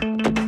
thank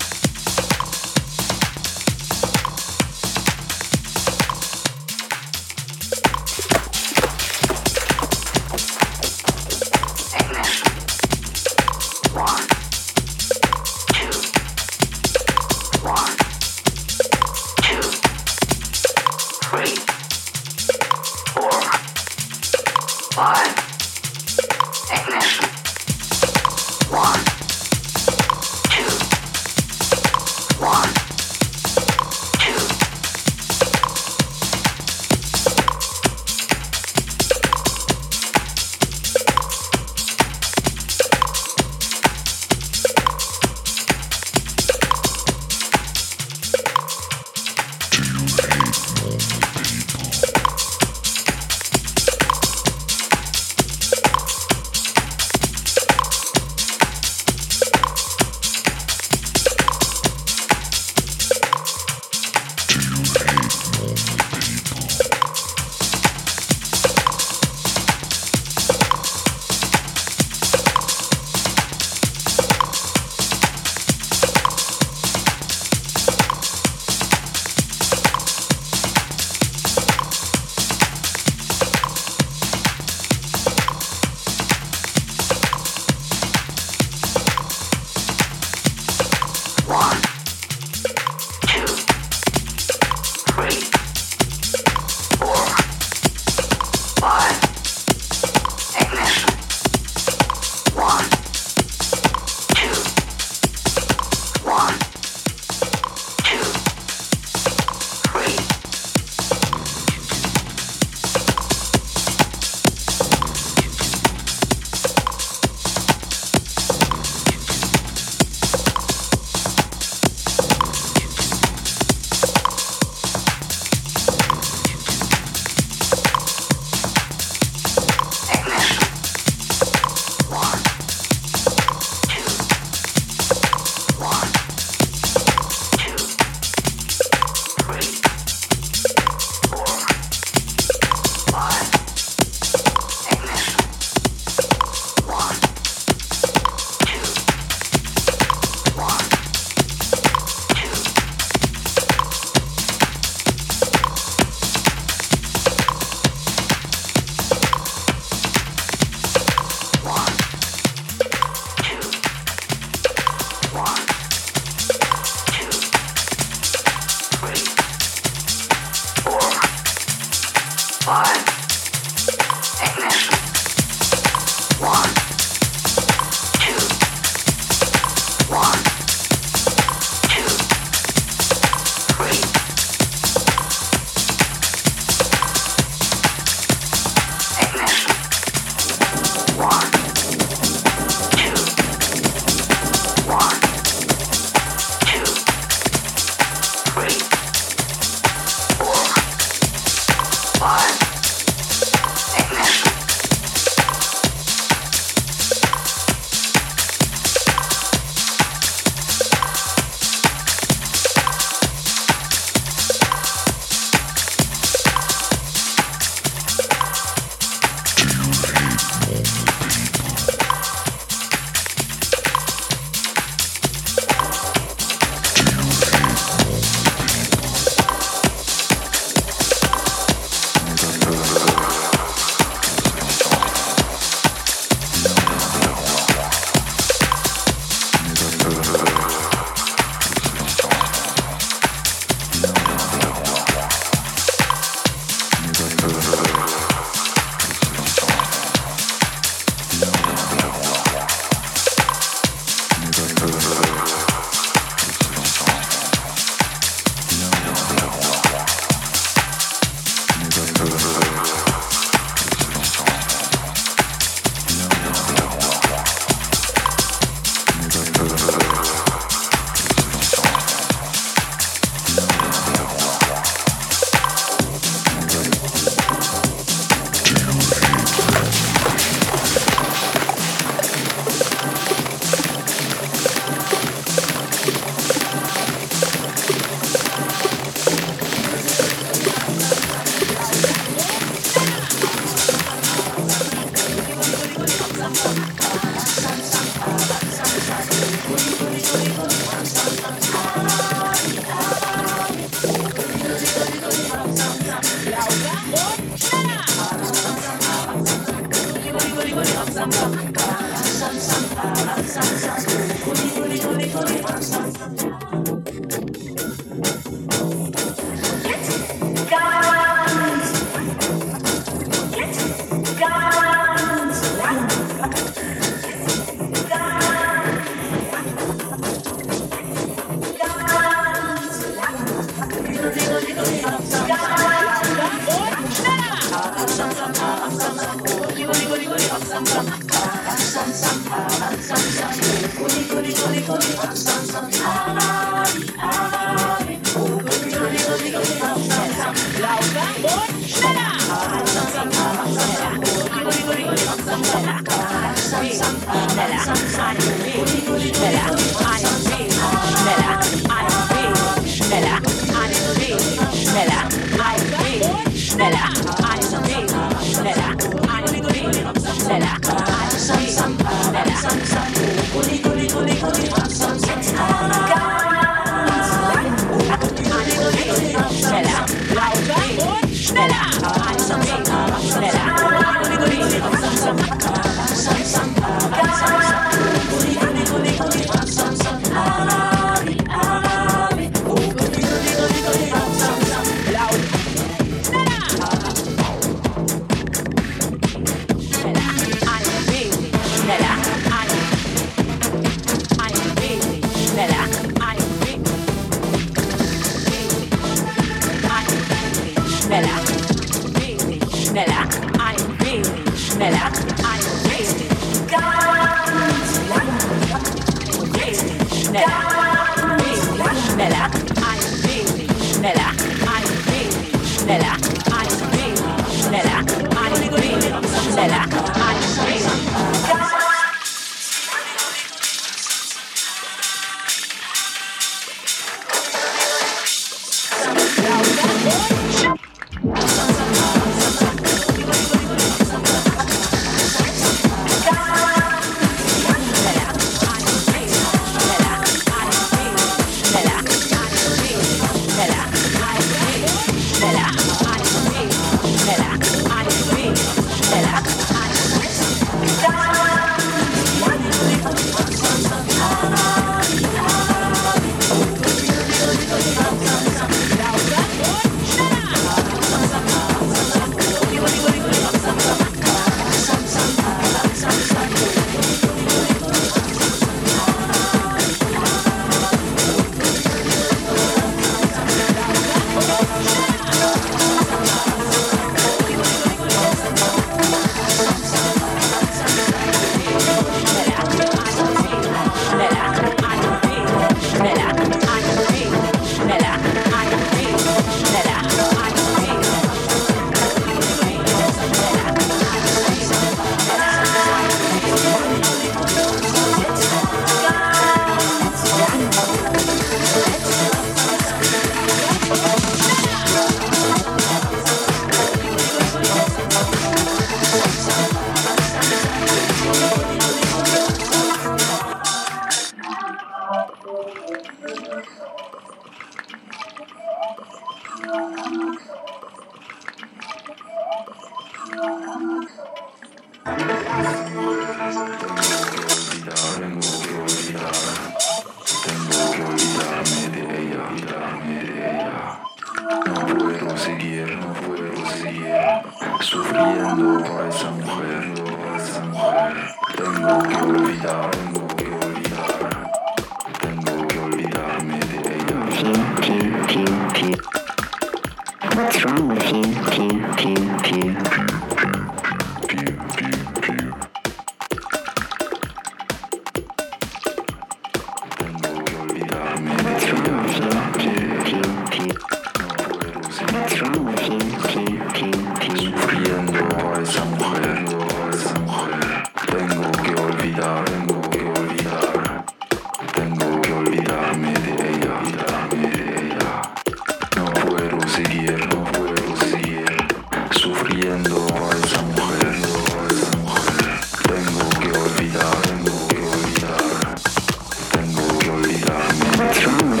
wrong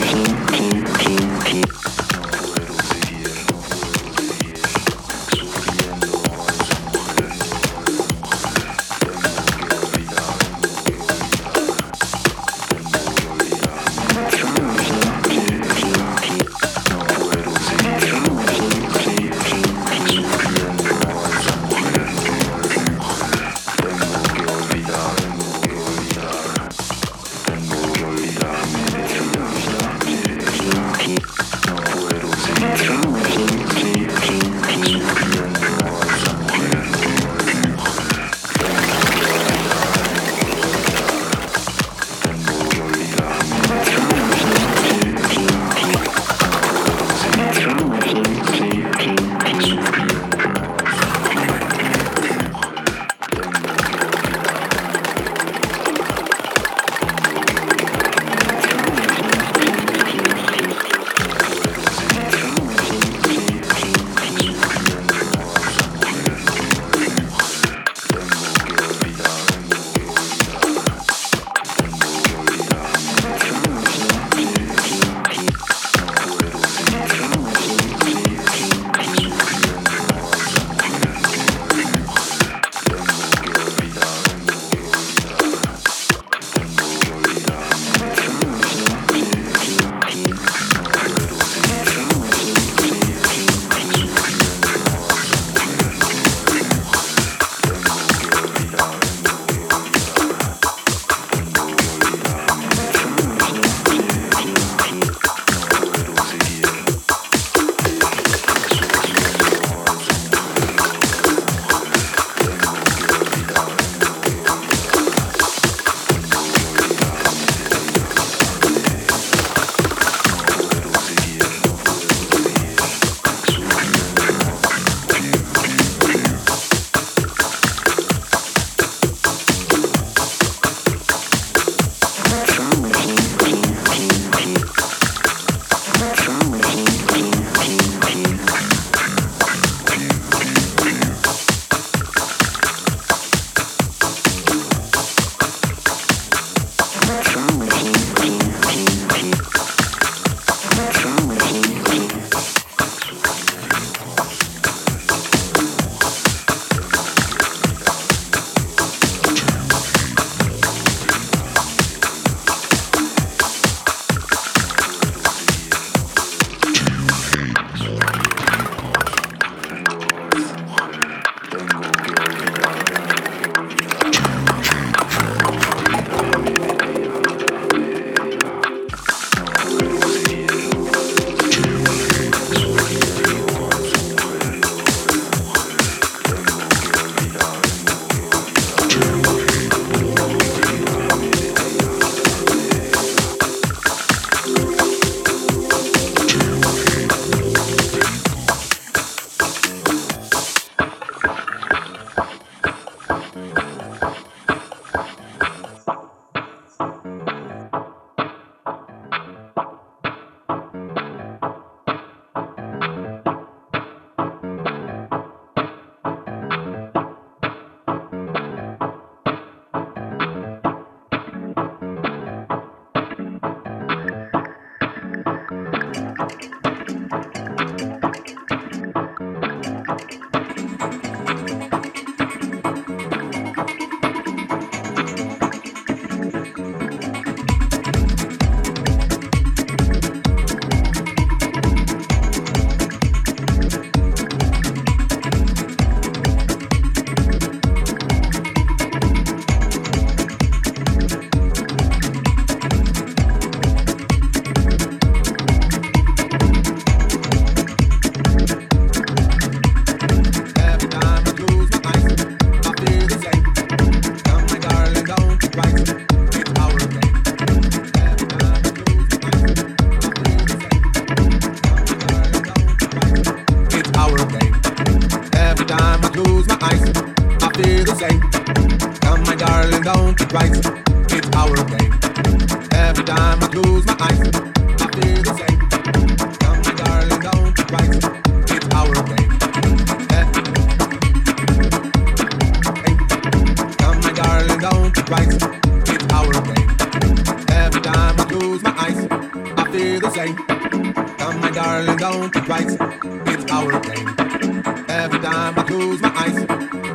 darling, don't it right? It's our game. Every time I close my eyes,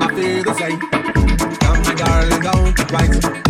I feel the same. Come, my darling, don't it right?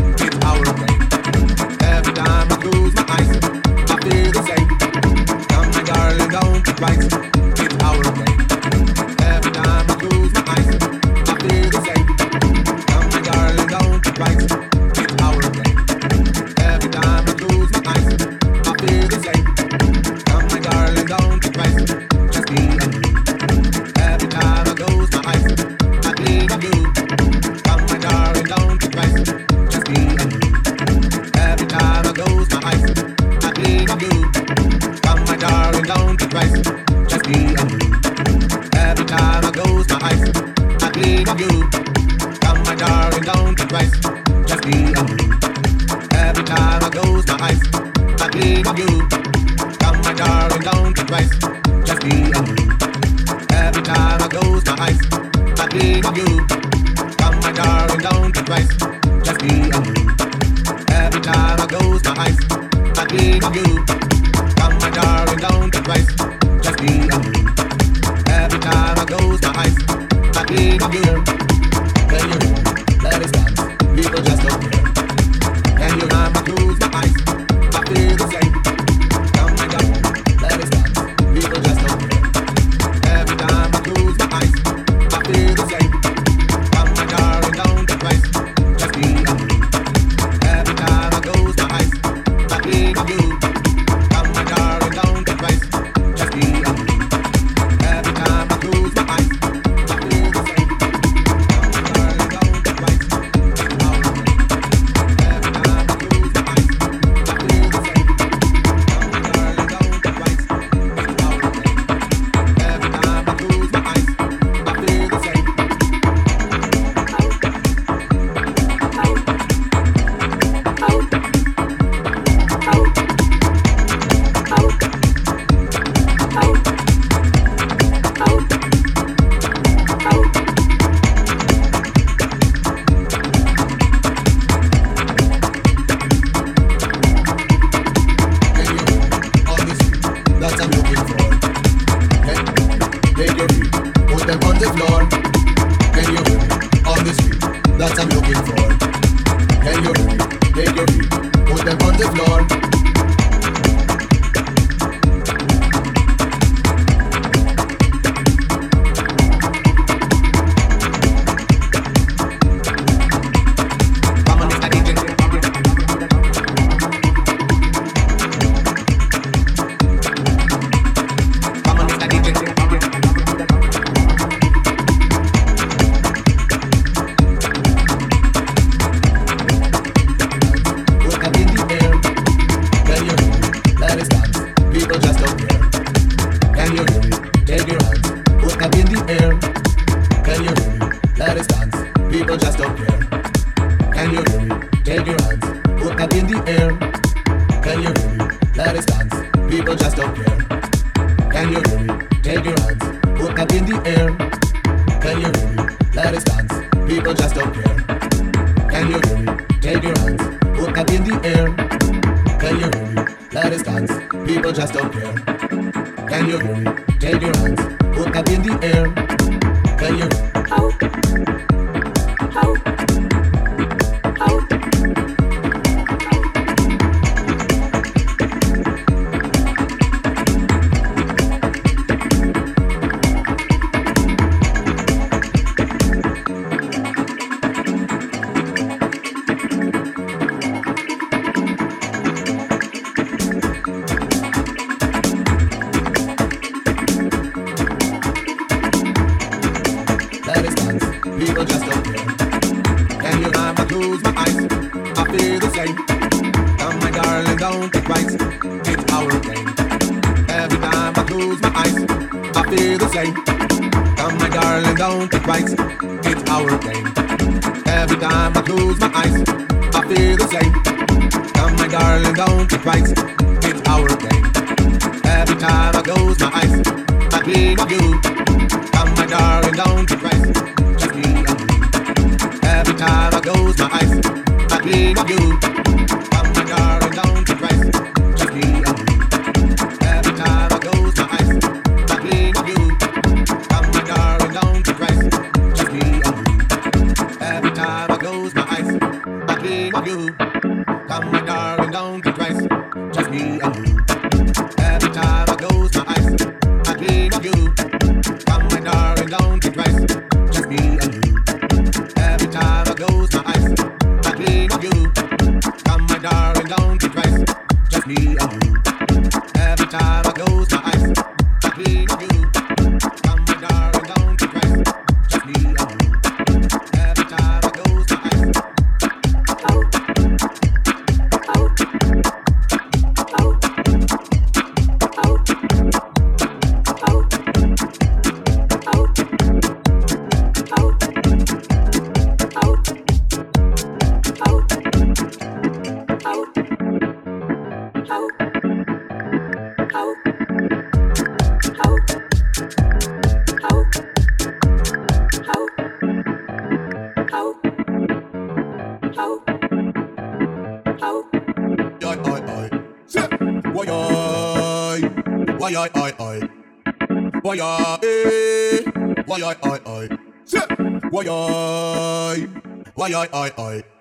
down to price. Just me. Every time I close my eyes, I dream of you. oi, oi, oi, oi.